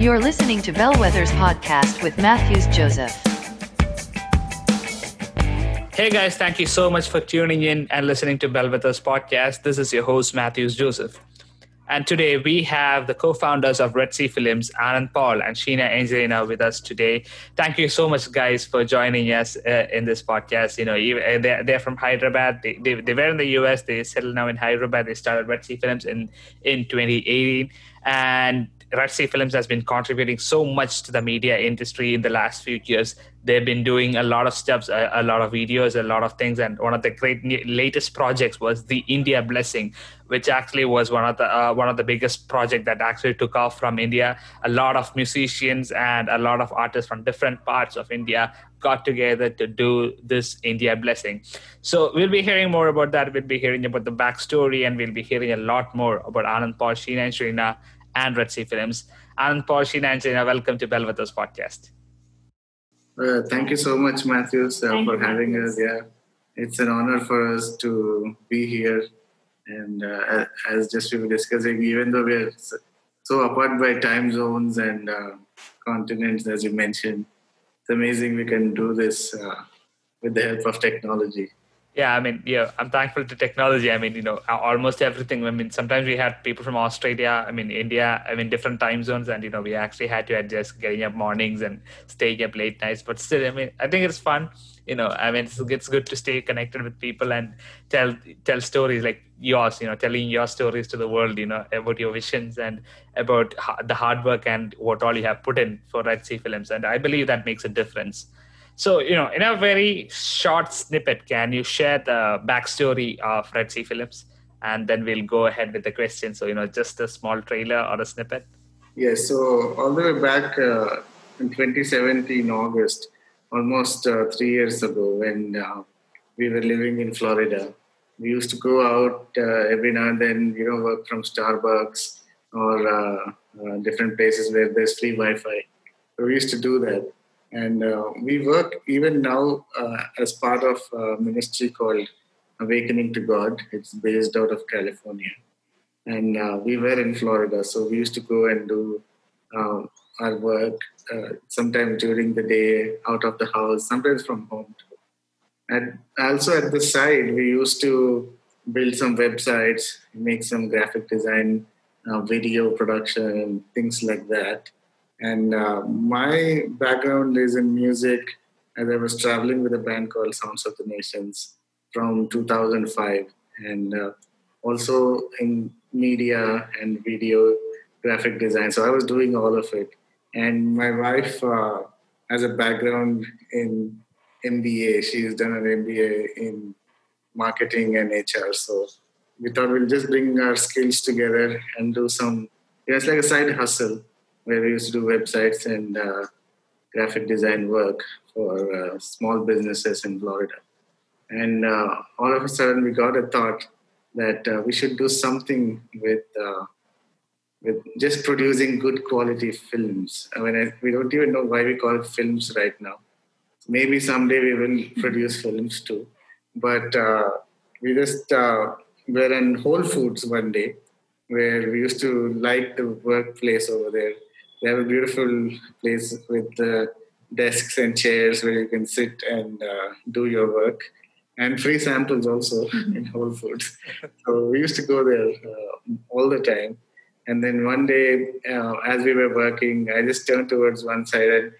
You're listening to Bellwether's podcast with Matthews Joseph. Hey guys, thank you so much for tuning in and listening to Bellwether's podcast. This is your host, Matthews Joseph. And today we have the co-founders of Red Sea Films, Anand Paul and Sheena Angelina, with us today. Thank you so much, guys, for joining us uh, in this podcast. You know, uh, they're, they're from Hyderabad. They, they, they were in the US. They settled now in Hyderabad. They started Red Sea Films in, in 2018. And Red Sea Films has been contributing so much to the media industry in the last few years. They've been doing a lot of steps, a, a lot of videos, a lot of things, and one of the great latest projects was the India Blessing, which actually was one of the uh, one of the biggest project that actually took off from India. A lot of musicians and a lot of artists from different parts of India got together to do this India Blessing. So we'll be hearing more about that. We'll be hearing about the backstory, and we'll be hearing a lot more about Anand Paul, Sheena, and Shrina and Red Sea Films. Anand Paul Sheena welcome to Bellwether's podcast. Uh, thank you so much, Matthews, uh, for having us. Yeah, it's an honor for us to be here. And uh, as just we were discussing, even though we're so apart by time zones and uh, continents, as you mentioned, it's amazing we can do this uh, with the help of technology yeah i mean yeah i'm thankful to technology. I mean you know almost everything. I mean sometimes we had people from australia i mean india i mean different time zones and you know we actually had to adjust getting up mornings and staying up late nights. But still i mean i think it's fun you know i mean it's, it's good to stay connected with people and tell tell stories like yours you know telling your stories to the world you know about your visions and about the hard work and what all you have put in for red sea films. And i believe that makes a difference so, you know, in a very short snippet, can you share the backstory of Red Sea Films? And then we'll go ahead with the question. So, you know, just a small trailer or a snippet. Yes. So, all the way back uh, in 2017, August, almost uh, three years ago, when uh, we were living in Florida, we used to go out uh, every now and then, you know, work from Starbucks or uh, uh, different places where there's free Wi Fi. So, we used to do that and uh, we work even now uh, as part of a ministry called Awakening to God. It's based out of California. And uh, we were in Florida, so we used to go and do um, our work uh, sometimes during the day, out of the house, sometimes from home. And also at the side, we used to build some websites, make some graphic design, uh, video production, things like that. And uh, my background is in music, as I was traveling with a band called Sounds of the Nations from 2005, and uh, also in media and video graphic design. So I was doing all of it. And my wife uh, has a background in MBA. She's done an MBA in marketing and HR. So we thought we'll just bring our skills together and do some, you know, it's like a side hustle where we used to do websites and uh, graphic design work for uh, small businesses in Florida. And uh, all of a sudden, we got a thought that uh, we should do something with uh, with just producing good quality films. I mean, I, we don't even know why we call it films right now. Maybe someday we will produce films too. But uh, we just were in Whole Foods one day where we used to like the workplace over there they have a beautiful place with uh, desks and chairs where you can sit and uh, do your work and free samples also in Whole Foods. So we used to go there uh, all the time. And then one day, uh, as we were working, I just turned towards one side and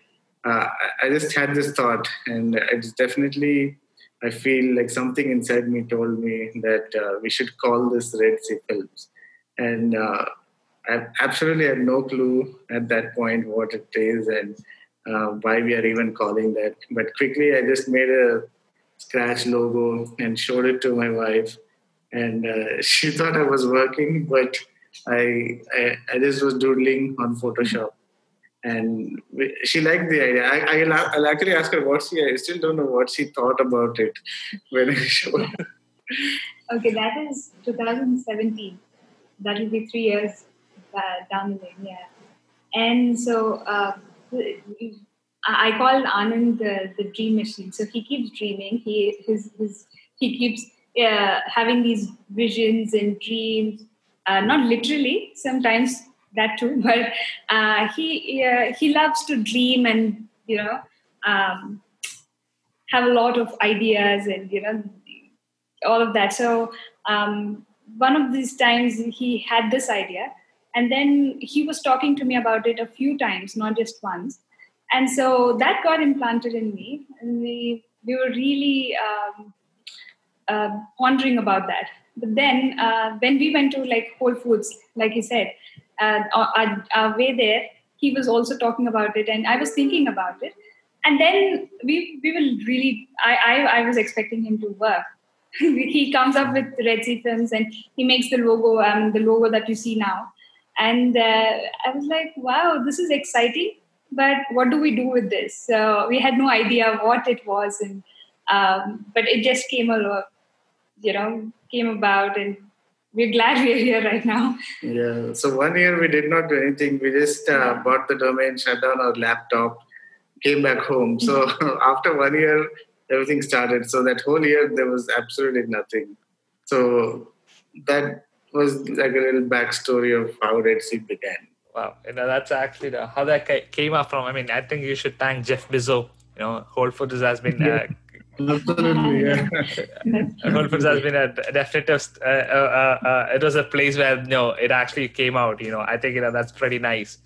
uh, I just had this thought, and it's definitely, I feel like something inside me told me that uh, we should call this Red Sea Films. And I absolutely had no clue at that point what it is and uh, why we are even calling that. But quickly, I just made a scratch logo and showed it to my wife, and uh, she thought I was working, but I, I, I just was doodling on Photoshop. And she liked the idea. I, I'll, I'll actually ask her what she. I still don't know what she thought about it when I showed. Okay, that is 2017. That will be three years down the lane. Yeah, and so uh, I call Anand the, the dream machine. So he keeps dreaming. He his his he keeps uh, having these visions and dreams. Uh, not literally. Sometimes that too. But uh, he uh, he loves to dream and you know um, have a lot of ideas and you know all of that. So um, one of these times he had this idea, and then he was talking to me about it a few times, not just once. And so that got implanted in me, and we we were really um, uh, pondering about that. But then uh, when we went to like Whole Foods, like you said, uh, our, our way there, he was also talking about it, and I was thinking about it. And then we we will really, I I, I was expecting him to work. he comes up with Red Sea Films, and he makes the logo, um, the logo that you see now. And uh, I was like, wow, this is exciting. But what do we do with this? So we had no idea what it was, and um, but it just came along, you know, came about, and we're glad we're here right now. Yeah. So one year we did not do anything. We just uh, bought the domain, shut down our laptop, came back home. So after one year, everything started. So that whole year there was absolutely nothing. So that was like a little backstory of how Red Sea began. Wow, you know that's actually the, how that came up from. I mean, I think you should thank Jeff Bezos. You know, Whole Foods has been. Uh, Absolutely, yeah. Whole Foods has been a definitive. Uh, uh, uh, it was a place where you know it actually came out. You know, I think you know that's pretty nice.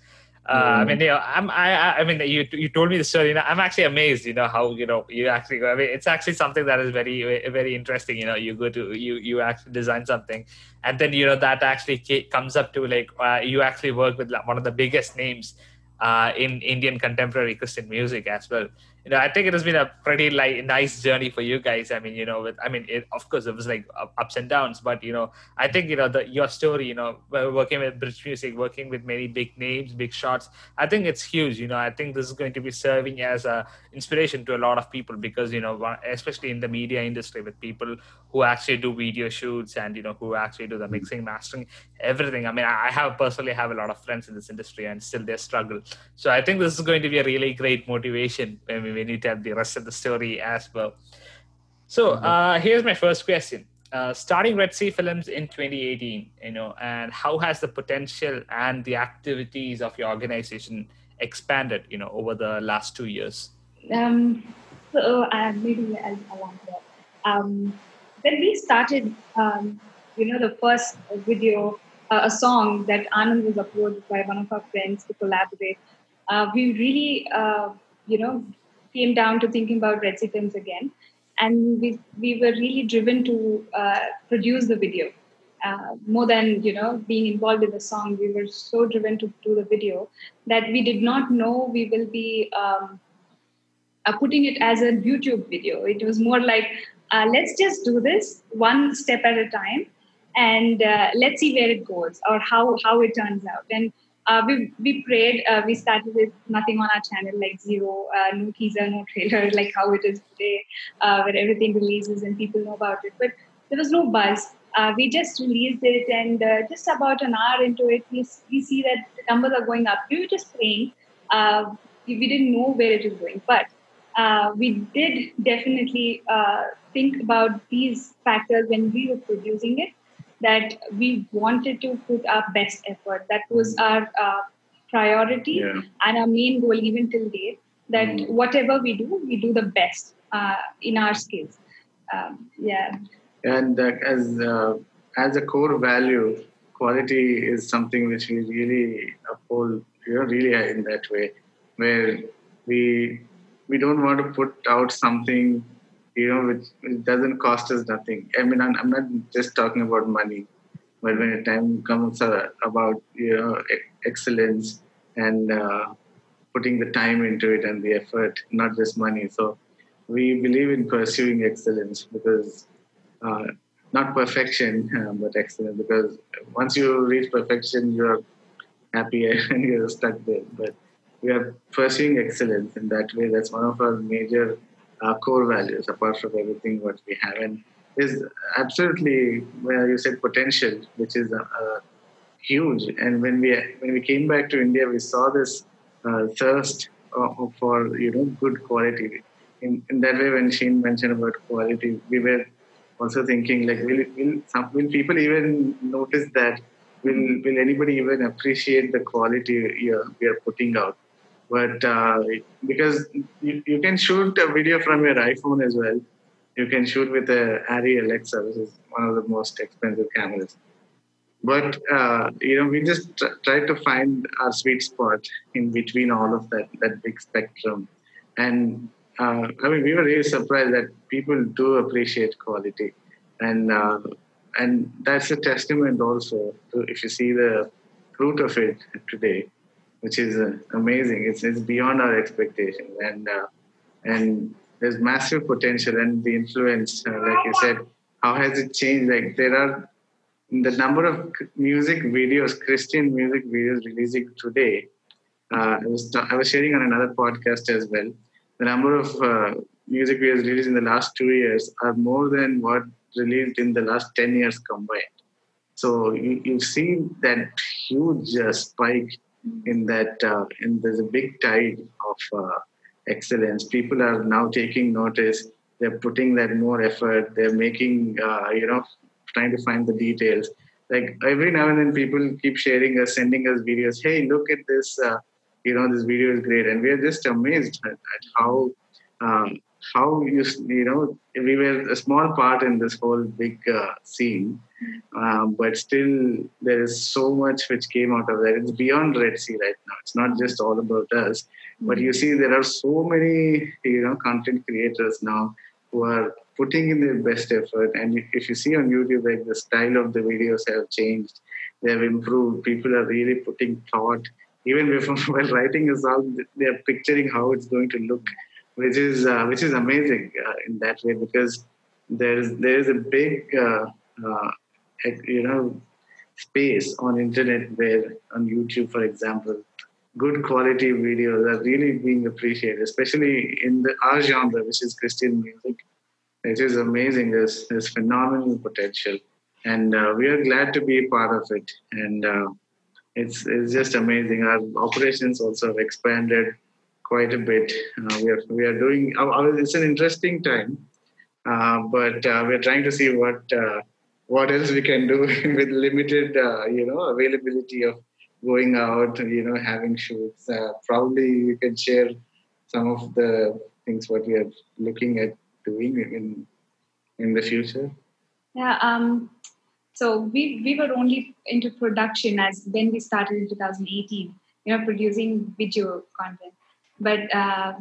Uh, mm. I mean, you know, I'm, I, I mean, you, you told me the story. You know, I'm actually amazed. You know how you know you actually go. I mean, it's actually something that is very, very interesting. You know, you go to you, you actually design something, and then you know that actually comes up to like uh, you actually work with one of the biggest names uh, in Indian contemporary Christian music as well you know, I think it has been a pretty like nice journey for you guys. I mean, you know, with I mean, it, of course, it was like ups and downs, but you know, I think you know the your story, you know, working with British music, working with many big names, big shots. I think it's huge. You know, I think this is going to be serving as a inspiration to a lot of people because you know, especially in the media industry, with people who actually do video shoots and you know who actually do the mixing, mastering, everything. I mean, I have personally have a lot of friends in this industry and still they struggle. So I think this is going to be a really great motivation when we we need to have the rest of the story as well. So mm-hmm. uh, here's my first question. Uh, starting Red Sea Films in 2018, you know, and how has the potential and the activities of your organization expanded, you know, over the last two years? Um, so uh, maybe I'll, I'll answer Um, when we started, um, you know, the first video, uh, a song that Anand was uploaded by one of our friends to collaborate, uh, we really, uh, you know, came down to thinking about Films again. And we, we were really driven to uh, produce the video. Uh, more than you know being involved in the song, we were so driven to do the video that we did not know we will be um, uh, putting it as a YouTube video. It was more like let's just do this one step at a time, and uh, let's see where it goes or how how it turns out. And uh, we we prayed. Uh, we started with nothing on our channel, like zero, uh, no teaser, no trailer, like how it is today, uh, where everything releases and people know about it. But there was no buzz. Uh, we just released it, and just about an hour into it, we, we see that the numbers are going up. We were just praying. we, we didn't know where it was going, but we did definitely think about these factors when we were producing it that we wanted to put our best effort. That was our uh, priority yeah. and our main goal, even till date. That mm. whatever we do, we do the best uh, in our skills. Um, yeah. And uh, as uh, as a core value, quality is something which we really uphold. You know, really in that way, where we we don't want to put out something you know, which, doesn't cost us nothing. I mean, I'm, I'm not just talking about money, but when the time comes uh, about you know excellence and uh, putting the time into it and the effort, not just money. So we believe in pursuing excellence because uh, not perfection, but excellence. Because once you reach perfection, you're happy and you're stuck there. But we are pursuing excellence in that way. That's one of our major core values apart from everything what we have and is absolutely where you said potential which is uh, uh, huge. And when we when we came back to india we saw this uh, thirst for you know good quality. In, in that way when Sheena mentioned about quality we were also thinking like will will, some, will people even notice that? Will will anybody even appreciate the quality we are putting out? But uh, because you, you can shoot a video from your iPhone as well, you can shoot with a Arri Alexa, which is one of the most expensive cameras. But uh, you know, we just try to find our sweet spot in between all of that that big spectrum. And uh, I mean, we were really surprised that people do appreciate quality, and uh, and that's a testament also to if you see the fruit of it today which is uh, amazing. It's, it's beyond our expectations, and uh, and there's massive potential and the influence. Uh, like you said, how has it changed? Like there are the number of music videos, Christian music videos releasing today. Uh, I was I was sharing on another podcast as well. The number of uh, music videos released in the last two years are more than what released in the last ten years combined. So you, you see that huge uh, spike in that uh, and there's a big tide of uh, excellence. People are now taking notice. They're putting that more effort. They're making uh, you know trying to find the details. Like every now and then people keep sharing us sending us videos. Hey look at this uh, you know this video is great. And we're just amazed at, at how um, how you you know we were a small part in this whole big uh, scene um, but still there is so much which came out of that. It's beyond red sea right now. It's not just all about us. But you see there are so many you know content creators now who are putting in their best effort. And if you see on youtube like the style of the videos have changed. They have improved. People are really putting thought. Even before while writing a song they're picturing how it's going to look which is uh, which is amazing uh, in that way because there's there's a big uh, uh you know space on internet where on YouTube, for example, good quality videos are really being appreciated, especially in the our genre, which is Christian music. It is amazing. There's there's phenomenal potential, and uh, we are glad to be part of it. And uh, it's it's just amazing. Our operations also have expanded quite a bit. Uh, we are we are doing. it's an interesting time, uh, but uh, we're trying to see what uh, what else we can do with limited, uh, you know, availability of going out, you know, having shoots. Uh, probably you can share some of the things what we are looking at doing in in the future. Yeah. Um, so we we were only into production as when we started in 2018. You know, producing video content, but uh,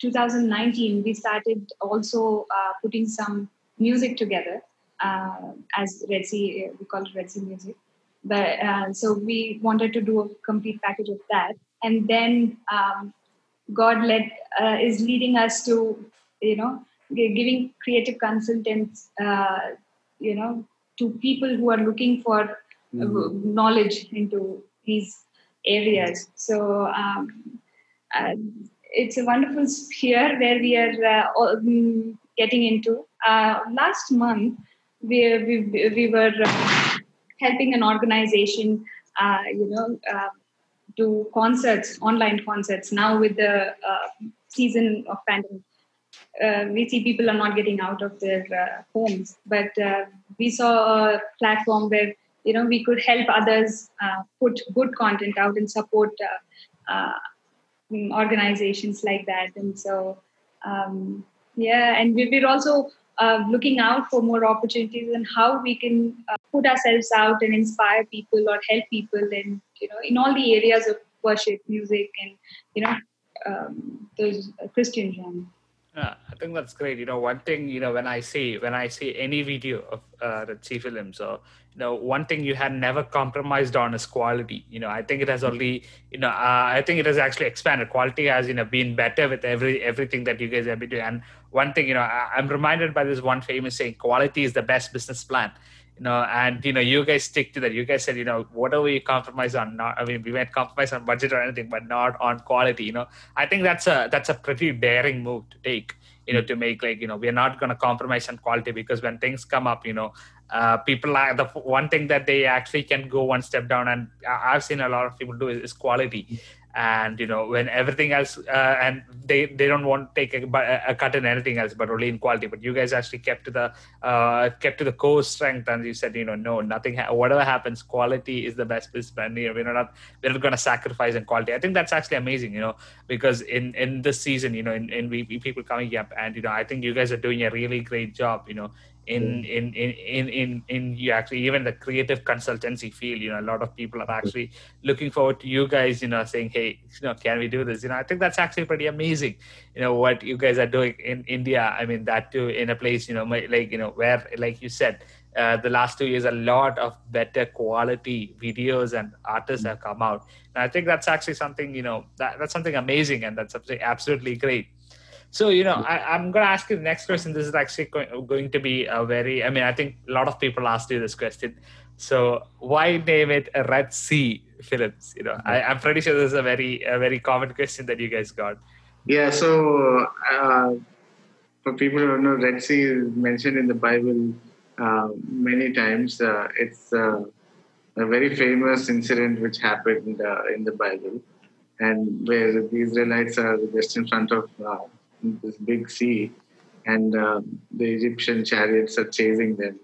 2019 we started also uh, putting some music together uh, as Red Sea, we call it Red Sea music. But uh, so we wanted to do a complete package of that, and then um, God led uh, is leading us to you know giving creative consultants you know to people who are looking for mm-hmm. knowledge into these areas. So um, uh, it's a wonderful sphere where we are uh, getting into. Uh, last month, we, we, we were uh, helping an organization, uh, you know, uh, do concerts, online concerts. Now with the uh, season of pandemic, uh, we see people are not getting out of their uh, homes. But we saw a platform where you know we could help others put good content out and support organizations like that. And so, um, yeah, and we, we're also uh, looking out for more opportunities and how we can uh, put ourselves out and inspire people or help people in you know in all the areas of worship music and you know um, those uh, christian genre yeah, I think that's great. You know, one thing you know when I see when I see any video of uh, the Sea films, or you know, one thing you had never compromised on is quality. You know, I think it has only you know, uh, I think it has actually expanded. Quality has you know been better with every everything that you guys have been doing. And one thing, you know, I, I'm reminded by this one famous saying: "Quality is the best business plan." You know and you know you guys stick to that. You guys said you know what whatever you compromise on not i mean we might compromise on budget or anything but not on quality you know. I think that's a that's a pretty daring move to take you know to make like you know we're not going to compromise on quality because when things come up you know uh, people are the one thing that they actually can go one step down and i've seen a lot of people do is, is quality and you know when everything else uh, and they they don't want to take a, a, cut in anything else but only in quality. But you guys actually kept to the uh, kept to the core strength and you said you know no nothing ha- whatever happens quality is the best business and you know, we're not we're not going to sacrifice in quality. I think that's actually amazing you know because in in this season you know in, in we, people coming up and you know i think you guys are doing a really great job you know in in in in in you actually even the creative consultancy field you know a lot of people are actually looking forward to you guys you know saying hey you know can we do this? You know i think that's actually pretty amazing you know what you guys are doing in india. I mean that too in a place you know like you know where like you said uh, the last two years a lot of better quality videos and artists have come out. And i think that's actually something you know that, that's something amazing and that's absolutely great so, you know, I, am going to ask you the next question. This is actually going to be a very, I mean, I think a lot of people asked you this question. So, why name it Red Sea Films? You know, I, am pretty sure this is a very, a very common question that you guys got. Yeah. So, uh, for people who don't know, Red Sea is mentioned in the Bible uh, many times. Uh, it's uh, a very famous incident which happened uh, in the Bible, and where the Israelites are just in front of uh, this big sea, and uh, the Egyptian chariots are chasing them,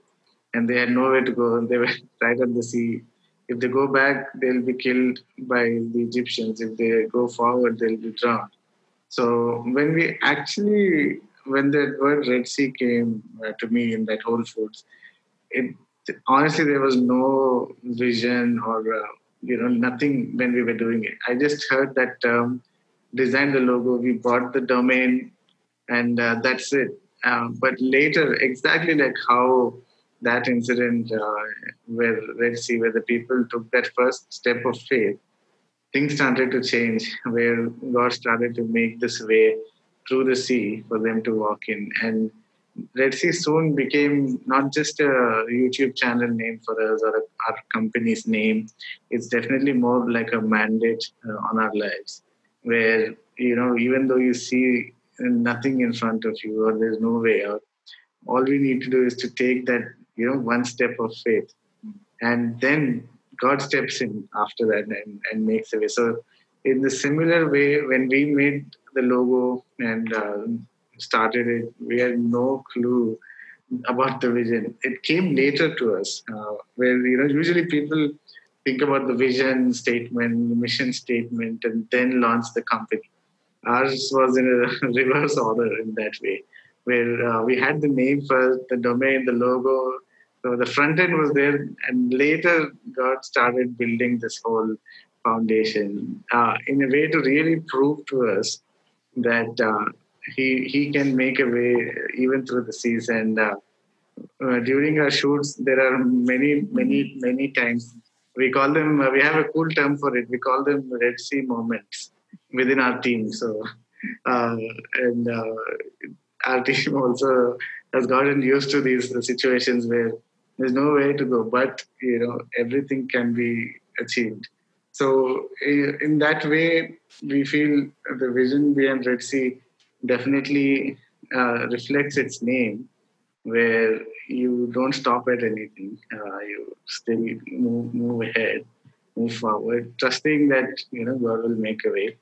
and they had nowhere to go. And they were right at the sea. If they go back, they'll be killed by the Egyptians. If they go forward, they'll be drowned. So when we actually, when the word Red Sea came uh, to me in that Whole Foods, it honestly there was no vision or uh, you know nothing when we were doing it. I just heard that term designed the logo, we bought the domain, and uh, that's it. Uh, but later, exactly like how that incident uh, where Red Sea, where the people took that first step of faith, things started to change, where God started to make this way through the sea for them to walk in. And Red Sea soon became not just a YouTube channel name for us or a, our company's name. It's definitely more like a mandate uh, on our lives where you know even though you see nothing in front of you or there's no way out all we need to do is to take that you know one step of faith. And then god steps in after that and, and makes a way. So in the similar way when we made the logo and uh, started it we had no clue about the vision. It came later to us uh, where you know usually people think about the vision statement, the mission statement, and then launch the company. Ours was in a reverse order in that way, where uh, we had the name first, the domain, the logo. So the front end was there, and later God started building this whole foundation uh, in a way to really prove to us that uh, he he can make a way even through the season. Uh, uh, during our shoots, there are many, many, many times we call them uh, we have a cool term for it. We call them red sea moments within our team. So uh, and uh, our team also has gotten used to these situations where there's no way to go but you know everything can be achieved. So in that way we feel the vision behind red sea definitely uh, reflects its name where you don't stop at anything. Uh, you still move, move ahead, move forward, trusting that you know God will make a way.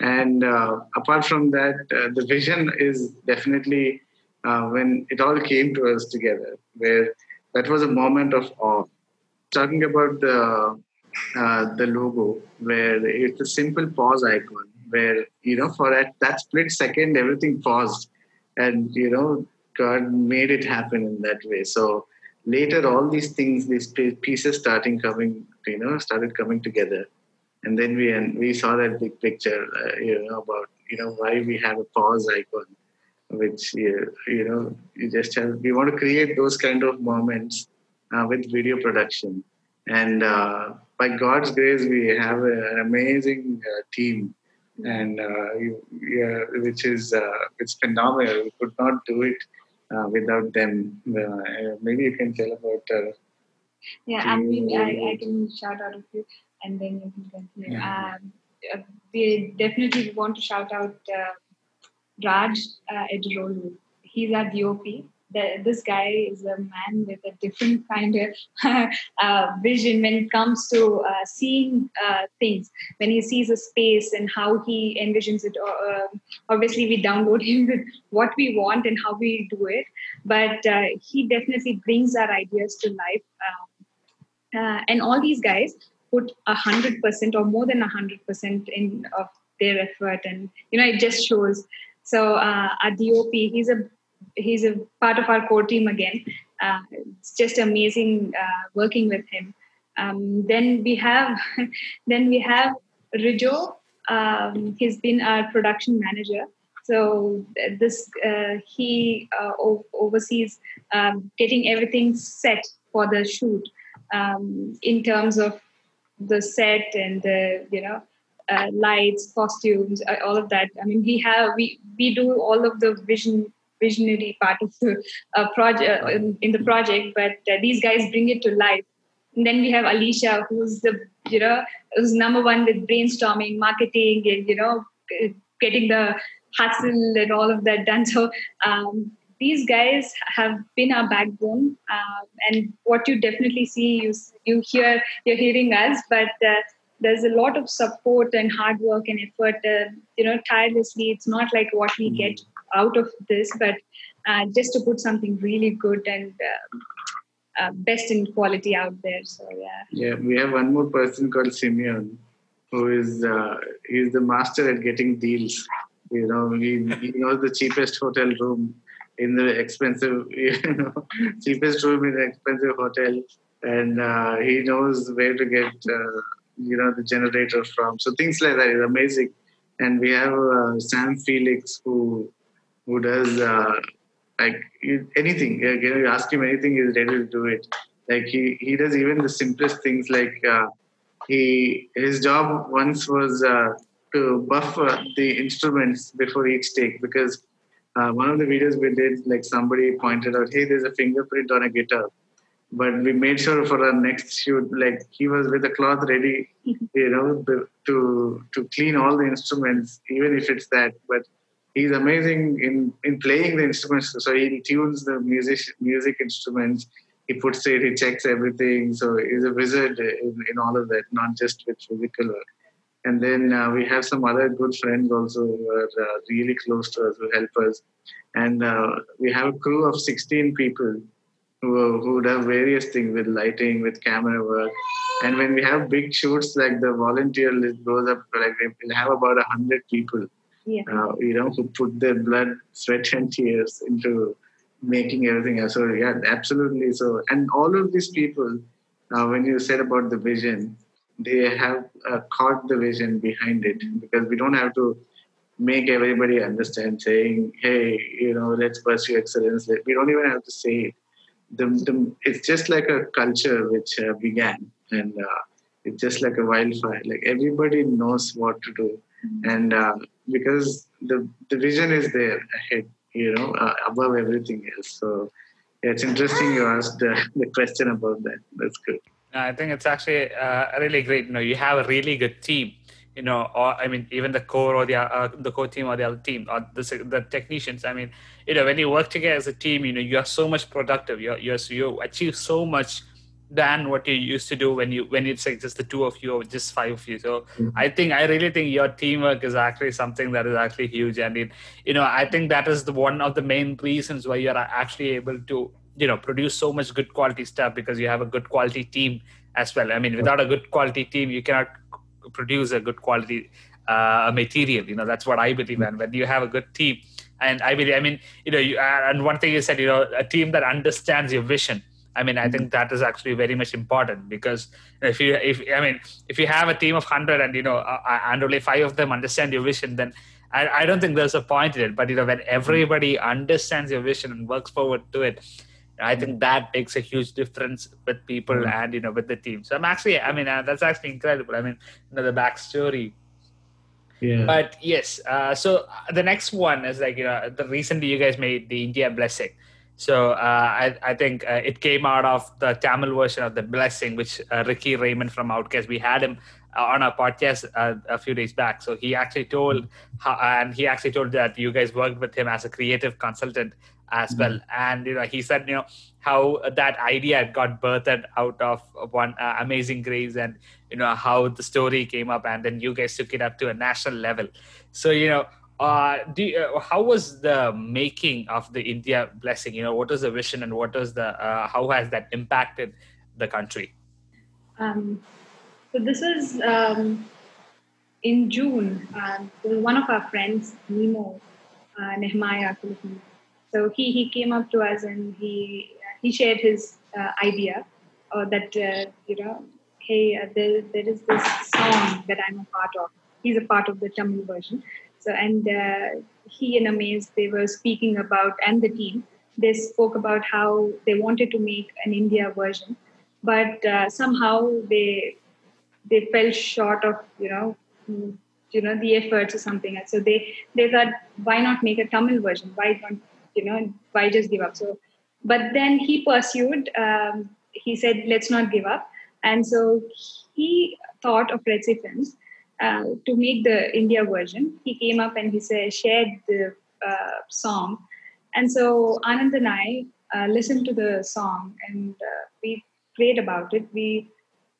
And uh, apart from that, uh, the vision is definitely uh, when it all came to us together, where that was a moment of awe. Talking about the uh, the logo, where it's a simple pause icon, where you know for that, that split second everything paused, and you know God made it happen in that way. So later, all these things, these pieces starting coming, you know, started coming together, and then we and we saw that big picture, uh, you know, about you know why we have a pause icon, which you, you know you just have. We want to create those kind of moments uh, with video production, and uh, by God's grace, we have a, an amazing uh, team and uh, you, yeah, which is uh, it's phenomenal. We could not do it uh, without them. Uh, maybe you can tell about. Uh, yeah, I mean, I, I can shout out a few, and then you can continue. Yeah. Um, uh, we definitely want to shout out Raj uh, He's our DOP, this guy is a man with a different kind of uh, vision when it comes to uh, seeing uh, things. When he sees a space and how he envisions it, uh, obviously we download him with what we want and how we do it. But uh, he definitely brings our ideas to life. Um, uh, and all these guys put a hundred percent or more than a hundred percent in of their effort, and you know it just shows. So uh, our DOP, he's a he's a part of our core team again. Uh, it's just amazing uh, working with him. Um, then we have then we have Rijo. Um, he's been our production manager. So this uh, he uh, oversees um, getting everything set for the shoot um, in terms of the set and the you know uh, lights, costumes, uh, all of that. I mean, we have we we do all of the vision visionary part of the uh, project uh, in, in, the project, but uh, these guys bring it to life. And then we have Alicia, who's the you know who's number one with brainstorming, marketing, and you know getting the hustle and all of that done. So um, these guys have been our backbone, um, and what you definitely see, you you hear, you're hearing us, but uh, there's a lot of support and hard work and effort. Uh, you know, tirelessly. It's not like what we get out of this, but uh, just to put something really good and uh, uh, best in quality out there. So yeah. Yeah, we have one more person called Simeon, who is uh, he's the master at getting deals. You know, he, he knows the cheapest hotel room in the expensive, you know, cheapest room in the expensive hotel, and uh, he knows where to get, uh, you know, the generator from. So things like that is amazing. And we have uh, Sam Felix, who who does uh, like anything. You, know, you ask him anything, he's ready to do it. Like he he does even the simplest things. Like uh, he his job once was uh, to buff the instruments before each take because uh, one of the videos we did, like somebody pointed out, hey, there's a fingerprint on a guitar. But we made sure for our next shoot, like he was with a cloth ready, you know, to to clean all the instruments, even if it's that. But he's amazing in in playing the instruments. So he tunes the music music instruments. He puts it, he checks everything. So he's a wizard in, in all of that, not just with physical. And then uh, we have some other good friends also who are uh, really close to us, who help us. And uh, we have a crew of 16 people who, who have various things with lighting, with camera work. And when we have big shoots, like the volunteer list goes up, like we'll have about 100 people, yeah. Uh, you know, who put their blood, sweat, and tears into making everything else. So, yeah, absolutely. So, and all of these people, uh, when you said about the vision, they have uh, caught the vision behind it because we don't have to make everybody understand saying hey you know let's pursue excellence we don't even have to say it the, the, it's just like a culture which uh, began and uh, it's just like a wildfire like everybody knows what to do mm-hmm. and uh, because the, the vision is there ahead you know uh, above everything else so yeah, it's interesting you asked the question about that that's good I think it's actually uh, really great. You know, you have a really good team. You know, or I mean, even the core or the uh, the core team or the other team or the the technicians. I mean, you know, when you work together as a team, you know, you are so much productive. You you you achieve so much than what you used to do when you when it's like just the two of you or just five of you. So mm-hmm. I think I really think your teamwork is actually something that is actually huge, and it, you know, I think that is the one of the main reasons why you're actually able to you know produce so much good quality stuff because you have a good quality team as well. I mean without a good quality team you cannot produce a good quality uh, material. You know that's what i believe and when you have a good team and i believe i mean you know you, and one thing you said you know a team that understands your vision i mean i think that is actually very much important because if you if i mean if you have a team of 100 and you know uh, uh, and only five of them understand your vision then I, I don't think there's a point in it but you know when everybody understands your vision and works forward to it I think that makes a huge difference with people mm-hmm. and you know with the team. So I'm actually, I mean, uh, that's actually incredible. I mean, you know, the backstory. Yeah. But yes, uh, so the next one is like you know, the recently you guys made the India Blessing. So uh, I, I think uh, it came out of the Tamil version of the Blessing, which uh, Ricky Raymond from Outcast, We had him on our podcast uh, a few days back. So he actually told, how, and he actually told that you guys worked with him as a creative consultant as mm-hmm. well. And you know, he said, you know, how that idea got birthed out of one uh, Amazing Grace, and you know how the story came up, and then you guys took it up to a national level. So you know. Uh, do uh, how was the making of the India blessing? You know, what was the vision and what was the uh, how has that impacted the country? Um, so this was um, in June. Uh, one of our friends, Nemo, uh, Nehemiah So he, he came up to us and he he shared his uh, idea uh, that uh, you know, hey, uh, there, there is this song that I'm a part of. He's a part of the Tamil version. And uh, he and Amaze they were speaking about and the team they spoke about how they wanted to make an India version, but uh, somehow they they fell short of you know you know the efforts or something so they they thought why not make a tamil version? Why not you know why just give up? So but then he pursued um, he said let's not give up. And so he thought of red sea films uh, to make the india version he came up and he said shared the uh, song and so anand and i uh, listened to the song and uh, we prayed about it we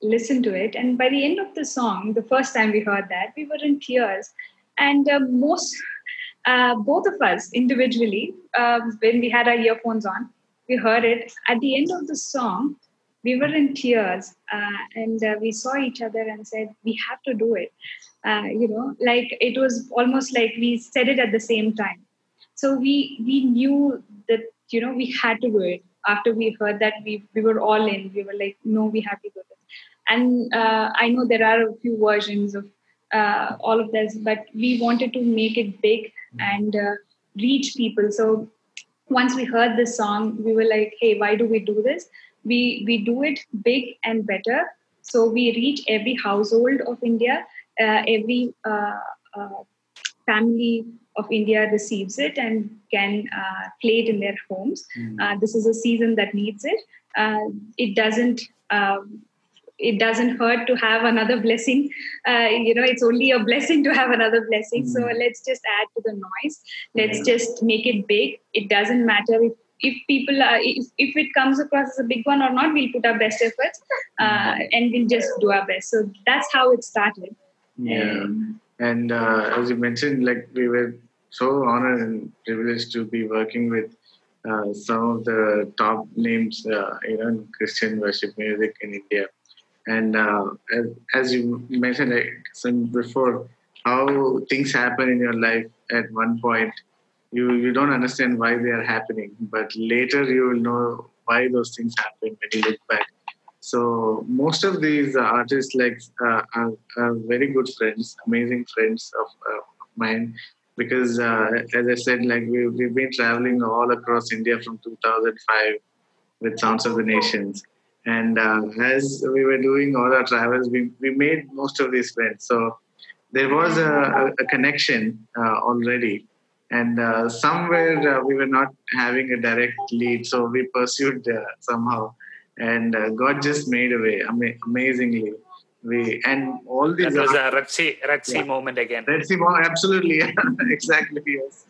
listened to it. And by the end of the song, the first time we heard that, we were in tears. And uh, most, both of us individually, when we had our earphones on, we heard it. At the end of the song, we were in tears uh, and uh, we saw each other and said, We have to do it. Uh, you know, like it was almost like we said it at the same time. So we we knew that you know we had to do it after we heard that we we were all in we were like no we have to do this and uh, i know there are a few versions of uh, all of this but we wanted to make it big and uh, reach people so once we heard this song we were like hey why do we do this we we do it big and better so we reach every household of india uh, every uh, uh, family of India receives it and can uh, play it in their homes. Mm. Uh, this is a season that needs it. Uh, it doesn't. Um, it doesn't hurt to have another blessing. Uh, you know, it's only a blessing to have another blessing. Mm. So let's just add to the noise. Let's mm. just make it big. It doesn't matter if if people are if, if it comes across as a big one or not we'll put our best efforts uh, and we'll just do our best. So that's how it started. Yeah. Um, and uh, as you mentioned, like we were so honored and privileged to be working with uh, some of the top names, uh, you know, in Christian worship music in India. And uh, as, as you mentioned like, some before, how things happen in your life at one point, you you don't understand why they are happening, but later you will know why those things happen when you look back. So most of these artists like uh, are, are, very good friends, amazing friends of uh, mine. Because uh, as I said, like we, we've been traveling all across India from 2005 with Sounds of the Nations. And uh, as we were doing all our travels, we, we made most of these friends. So there was a, a connection uh, already and uh, somewhere uh, we were not having a direct lead so we pursued uh, somehow and uh, God just made a way ama- amazingly. We and all these. That was a Red Sea, Red sea yeah. moment again. Red Sea moment, absolutely, exactly. Yes.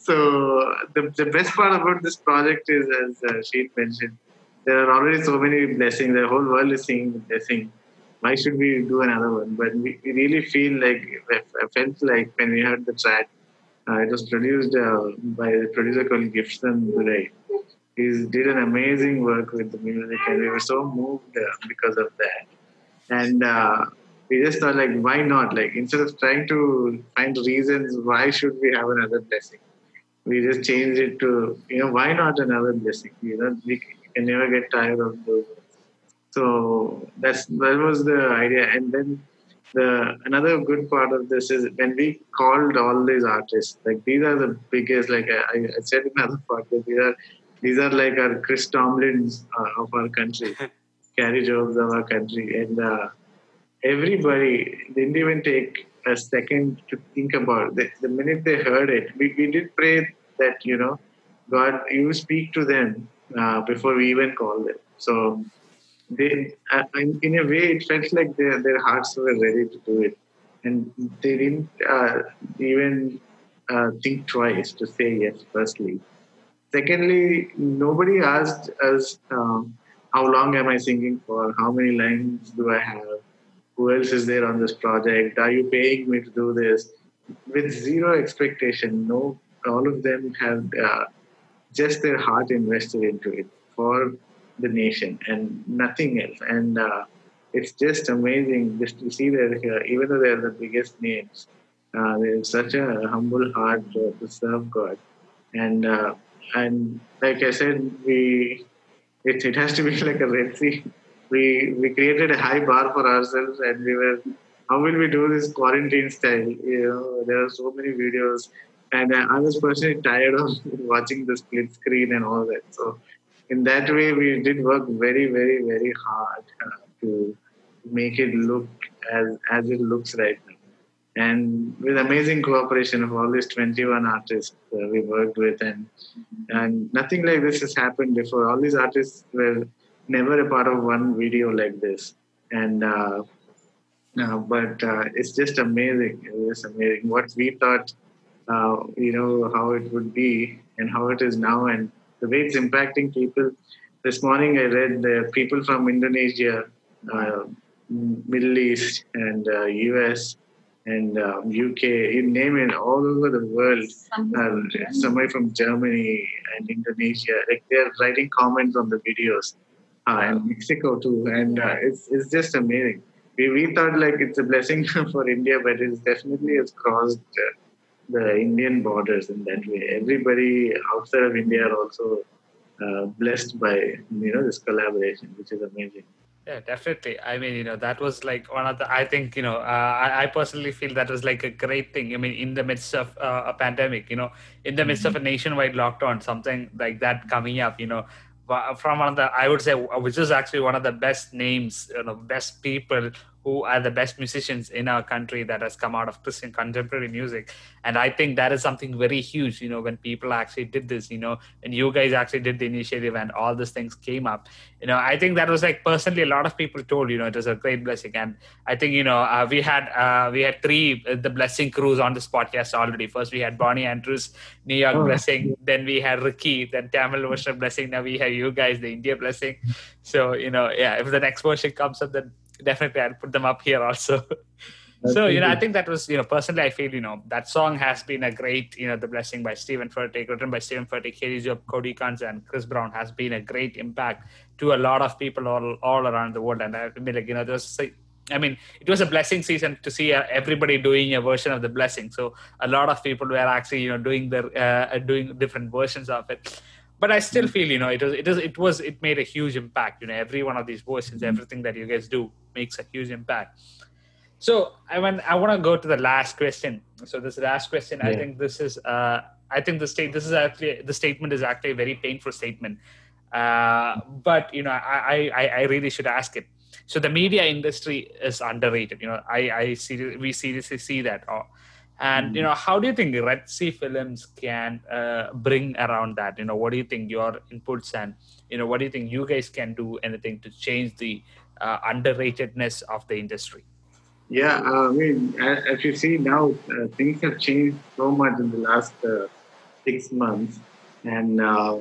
So the the best part about this project is, as uh, Sheena mentioned, there are already so many blessings. The whole world is seeing the blessing. Why should we do another one? But we, we really feel like I felt like when we heard the track, it was produced uh, by a producer called Gibson Duray he did an amazing work with the music, and we were so moved uh, because of that. And uh, we just thought, like, why not? Like, instead of trying to find reasons, why should we have another blessing? We just changed it to, you know, why not another blessing? You know, we can never get tired of those. So that's that was the idea, and then the another good part of this is when we called all these artists, like these are the biggest. Like I, I said in other podcast, these are these are like our Chris Tomlins uh, of our country, Kari Jobes of our country, and uh, everybody didn't even take a second to think about it. The, the minute they heard it, we, we did pray that you know, God, you speak to them uh, before we even call them. So they, uh, in a way, it felt like their their hearts were ready to do it, and they didn't uh, even uh, think twice to say yes. Firstly, secondly, nobody asked us um, how long am I singing for, how many lines do I have, who else is there on this project, are you paying me to do this? With zero expectation, no, all of them have uh, just their heart invested into it. For the nation and nothing else. And uh, it's just amazing just to see that uh, even though they're the biggest names, uh, there's such a humble heart to serve God. And uh, and like I said, we it, it has to be like a Red Sea. We we created a high bar for ourselves, and we were how will we do this quarantine style? You know, there are so many videos, and I was personally tired of watching the split screen and all that. So in that way, we did work very, very, very hard uh, to make it look as as it looks right now. And with amazing cooperation of all these 21 artists uh, we worked with, and and nothing like this has happened before. All these artists were never a part of one video like this, and uh, uh, but uh, it's just amazing. It was amazing what we thought, uh, you know, how it would be and how it is now, and the way it's impacting people. This morning I read the people from Indonesia, uh, Middle East, and US, uh, and um, UK, you name it, all over the world. Uh, somebody from Germany and Indonesia, like they're writing comments on the videos, uh, and Mexico too, and uh, it's it's just amazing. We, we thought like it's a blessing for India, but it's definitely has crossed uh, the Indian borders in that way. Everybody outside of India are also uh, blessed by you know this collaboration, which is amazing. Yeah, definitely. I mean, you know, that was like one of the. I think you know, uh, I, I, personally feel that was like a great thing. I mean, in the midst of uh, a pandemic, you know, in the midst mm-hmm. of a nationwide lockdown, something like that coming up, you know, from one of the, I would say, which is actually one of the best names, you know, best people who are the best musicians in our country that has come out of Christian contemporary music. And I think that is something very huge, you know, when people actually did this, you know, and you guys actually did the initiative and all these things came up. You know, I think that was like personally a lot of people told, you know, it was a great blessing. And I think, you know, uh, we had uh, we had three uh, the blessing crews on this podcast already. First we had Bonnie Andrews, New York oh. blessing, then we had Ricky, then Tamil version blessing, now we have you guys, the India blessing. So, you know, yeah, if the next version comes up then definitely I'll put them up here also. so you know, I think that was you know personally I feel you know that song has been a great you know the blessing by Steven Furtick, written by Steven Furtick, Kari Jobe, Cody Carnes, and Chris Brown has been a great impact to a lot of people all all around the world. And I mean like you know there's I mean, it was a blessing season to see uh, everybody doing a version of the blessing. So a lot of people were actually, you know, doing their uh, doing different versions of it but I still feel you know it was it was it was it made a huge impact. You know, every one of these versions, mm-hmm. everything that you guys do makes a huge impact. So I want I want to go to the last question. So this last question, yeah. I think this is uh, I think the state this is actually the statement is actually a very painful statement. Uh, but you know I, I I really should ask it. So the media industry is underrated. You know I I see we seriously see that. Uh, and you hmm. know, how do you think Red Sea Films can uh, bring around that? You know, what do you think your inputs and you know, what do you think you guys can do anything to change the uh, underratedness of the industry? Yeah, uh, I mean, as you see now, uh, things have changed so much in the last uh, six months, and uh,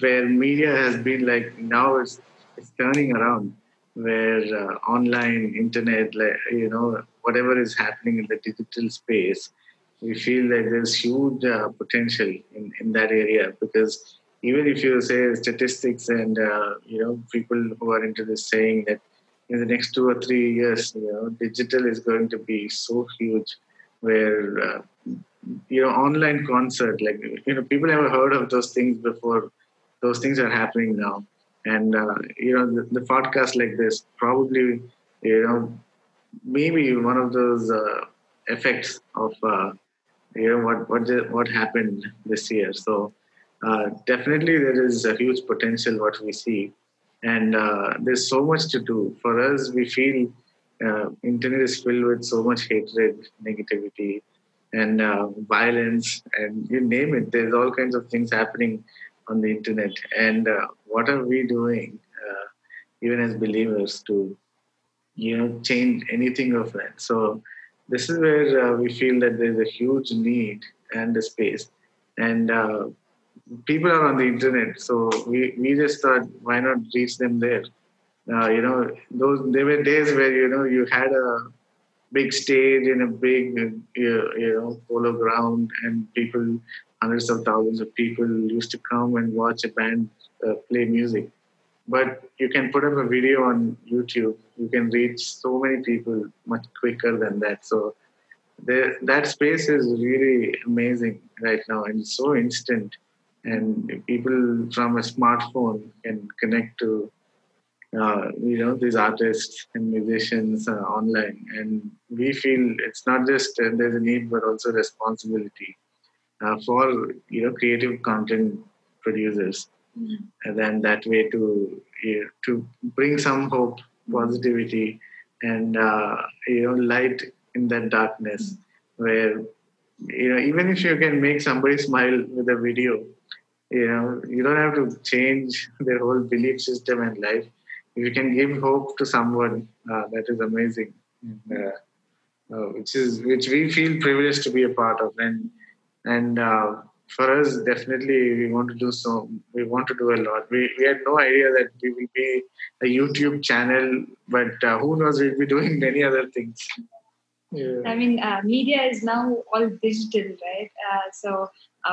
where media has been like now it's it's turning around, where online, internet, like, you know whatever is happening in the digital space, we feel that there's huge uh, potential in, in that area because even if you say statistics and uh, you know people who are into this saying that in the next two or three years, you know, digital is going to be so huge, where uh, you know online concert, like you know, people never heard of those things before. Those things are happening now, and uh, you know, the, the podcast like this probably you know maybe one of those uh, effects of uh, you know what what what happened this year. So uh, definitely there is a huge potential what we see, and uh, there's so much to do. For us, we feel uh, internet is filled with so much hatred, negativity, and uh, violence, and you name it. There's all kinds of things happening on the internet, and what are we doing? even as believers, to you know change anything of that. So this is where uh, we feel that there's a huge need and a space, and uh, people are on the internet. So we we just thought, why not reach them there? Uh, you know, those there were days where you know you had a big stage in a big you know polo ground, and people, hundreds of thousands of people used to come and watch a band uh, play music. But you can put up a video on YouTube. You can reach so many people much quicker than that. So that space is really amazing right now and so instant and people from a smartphone can connect to uh, you know these artists and musicians uh, online and we feel it's not just uh, there's a need but also responsibility uh, for you know creative content producers mm-hmm. and then that way to you know, to bring some hope positivity and uh, you know light in that darkness mm-hmm. where you know even if you can make somebody smile with a video you know you don't have to change their whole belief system and life. If you can give hope to someone uh, that is amazing uh, uh, which is which we feel privileged to be a part of. And and uh, for us definitely we want to do so we want to do a lot. We, we had no idea that we will be a youtube channel but uh, who knows we'll be doing many other things. Yeah. i mean uh, media is now all digital right? So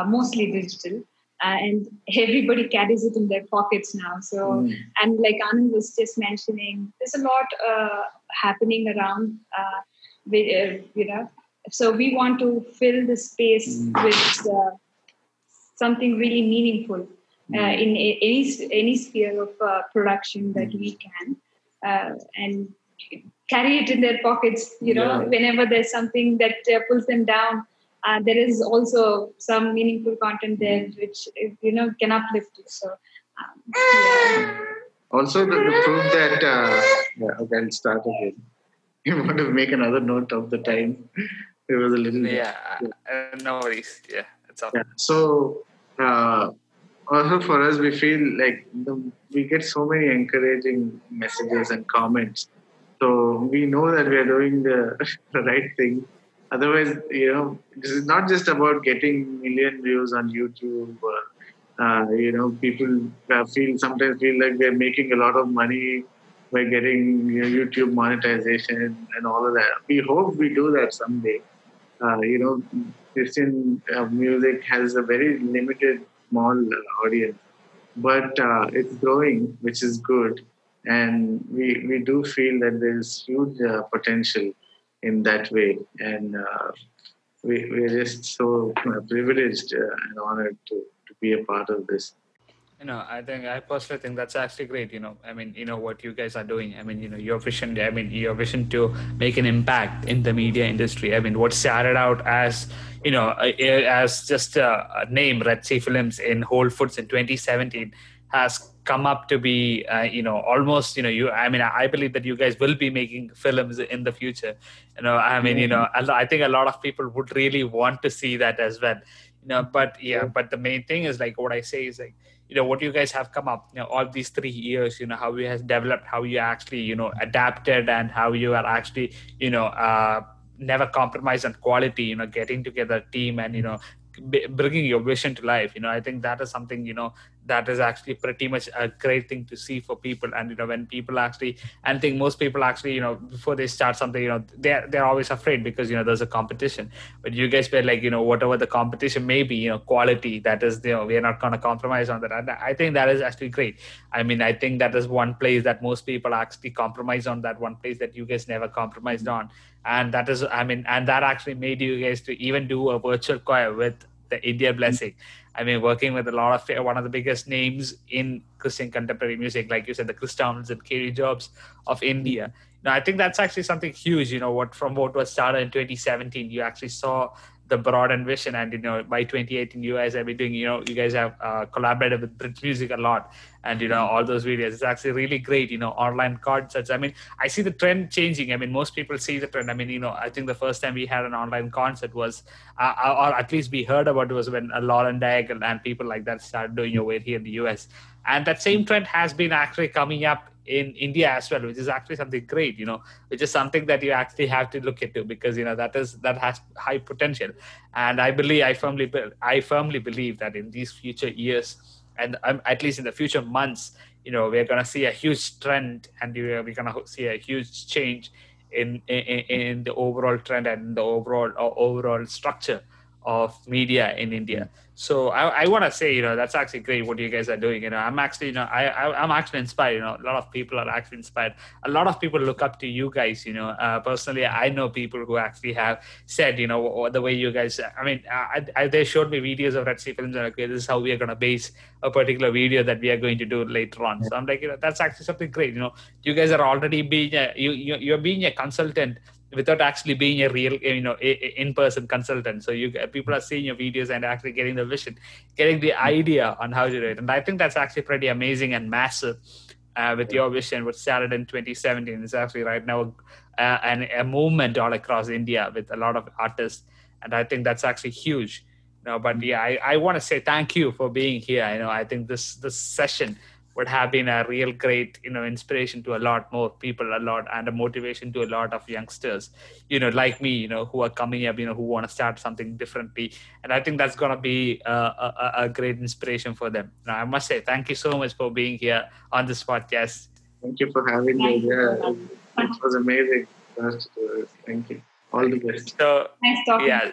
mostly digital uh, and everybody carries it in their pockets now. So, mm. and like Anand was just mentioning, there's a lot uh, happening around, uh, with, uh, you know. So we want to fill the space mm. with uh, something really meaningful uh, mm. in any any sphere of production that we can, and carry it in their pockets. You know, yeah. whenever there's something that pulls them down uh, there is also some meaningful content there which you know can uplift you so um, yeah. also the, the proof that uh, yeah, okay i'll start again. You want to make another note of the time? It was a little yeah, uh, no worries. Yeah it's all. Yeah. so uh, also for us we feel like the, we get so many encouraging messages and comments. So we know that we are doing the, the right thing otherwise you know this is not just about getting million views on youtube or, uh, you know people uh, feel sometimes feel like they're making a lot of money by getting you know, youtube monetization and all of that. We hope we do that someday. Uh, you know christian uh, music has a very limited small audience. But uh, it's growing which is good. And we, we do feel that there's huge uh, potential in that way. And uh, we, we're just so privileged uh, and honored to, to be a part of this. You know i think i personally think that's actually great you know. I mean you know what you guys are doing. I mean you know your vision i mean your vision to make an impact in the media industry. I mean what started out as you know as just a name red sea films in whole foods in 2017 has come up to be uh, you know almost you know you i mean i believe that you guys will be making films in the future you know i mean you know i think a lot of people would really want to see that as well you know but yeah but the main thing is like what i say is like you know what you guys have come up you know all these three years you know how you has developed how you actually you know adapted and how you are actually you know uh never compromise on quality you know getting together team and you know bringing your vision to life you know i think that is something you know that is actually pretty much a great thing to see for people. And you know when people actually and I think most people actually you know before they start something you know they're they're always afraid because you know there's a competition. But you guys were like you know whatever the competition may be you know quality that is you know we're not going to compromise on that. And i think that is actually great. I mean i think that is one place that most people actually compromise on that one place that you guys never compromised on. And that is i mean and that actually made you guys to even do a virtual choir with the india blessing I mean, working with a lot of one of the biggest names in Christian contemporary music, like you said, the Chris Towns and Kari Jobes of India. Now, I think that's actually something huge. You know, what from what was started in 2017, you actually saw the broad vision and you know by 2018 you guys have been doing you know you guys have uh, collaborated with Bridge Music a lot and you know all those videos. It's actually really great you know online concerts. I mean i see the trend changing. I mean most people see the trend. I mean you know i think the first time we had an online concert was uh, or at least we heard about it was when lauren daigle and people like that started doing it here in the us and that same trend has been actually coming up in India as well, which is actually something great, you know, which is something that you actually have to look into because you know that is that has high potential, and I believe I firmly I firmly believe that in these future years and um, at least in the future months, you know, we're going to see a huge trend, and we're going to see a huge change in, in in the overall trend and the overall overall structure of media in India. So I, I want to say, you know, that's actually great what you guys are doing. You know, I'm actually, you know, I, I am actually inspired. You know, a lot of people are actually inspired. A lot of people look up to you guys. You know, uh, personally, I know people who actually have said, you know, the way you guys. I mean, I, I, they showed me videos of Red Sea Films and okay, this is how we are going to base a particular video that we are going to do later on. So I'm like, you know, that's actually something great. You know, you guys are already being a, you, you you're being a consultant without actually being a real you know in-person consultant. So you people are seeing your videos and actually getting the vision getting the idea on how to do it. And i think that's actually pretty amazing and massive uh, with your vision which started in 2017 is actually right now uh, and a movement all across india with a lot of artists. And i think that's actually huge. You know but yeah i, I want to say thank you for being here. You know i think this this session would have been a real great you know inspiration to a lot more people a lot and a motivation to a lot of youngsters you know like me you know who are coming up you know who want to start something differently. And i think that's going to be a, a, a, great inspiration for them. Now i must say thank you so much for being here on this podcast. Thank you for having me yeah it was amazing. Uh, thank you. All the best. So nice talking yeah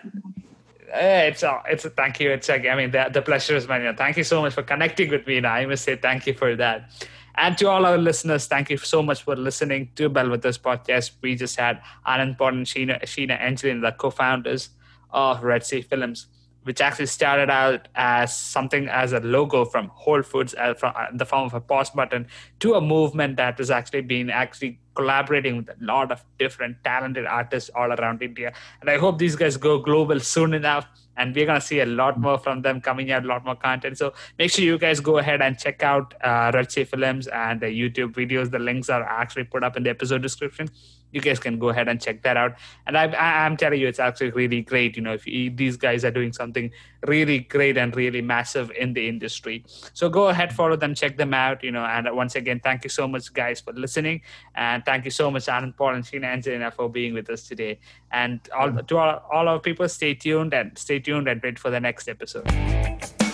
Eh, it's a, it's a thank you. It's like I mean the, the pleasure is mine. Thank you so much for connecting with me. And I must say thank you for that. And to all our listeners, thank you so much for listening to Bellwether's podcast. We just had Anand Paul and Sheena, Sheena Angelina, the co-founders of Red Sea Films which actually started out as something as a logo from Whole Foods uh, from uh, the form of a pause button to a movement that has actually been actually collaborating with a lot of different talented artists all around India. And I hope these guys go global soon enough. And we're going to see a lot more from them coming out, a lot more content. So make sure you guys go ahead and check out uh, Red Sea Films and the YouTube videos. The links are actually put up in the episode description you guys can go ahead and check that out. And I, I, am telling you, it's actually really great. You know, if you, these guys are doing something really great and really massive in the industry, so go ahead, follow them, check them out. You know, and once again, thank you so much, guys, for listening, and thank you so much, Anand Paul and Sheena Angelina, for being with us today. And all to all, all our people, stay tuned and stay tuned and wait for the next episode.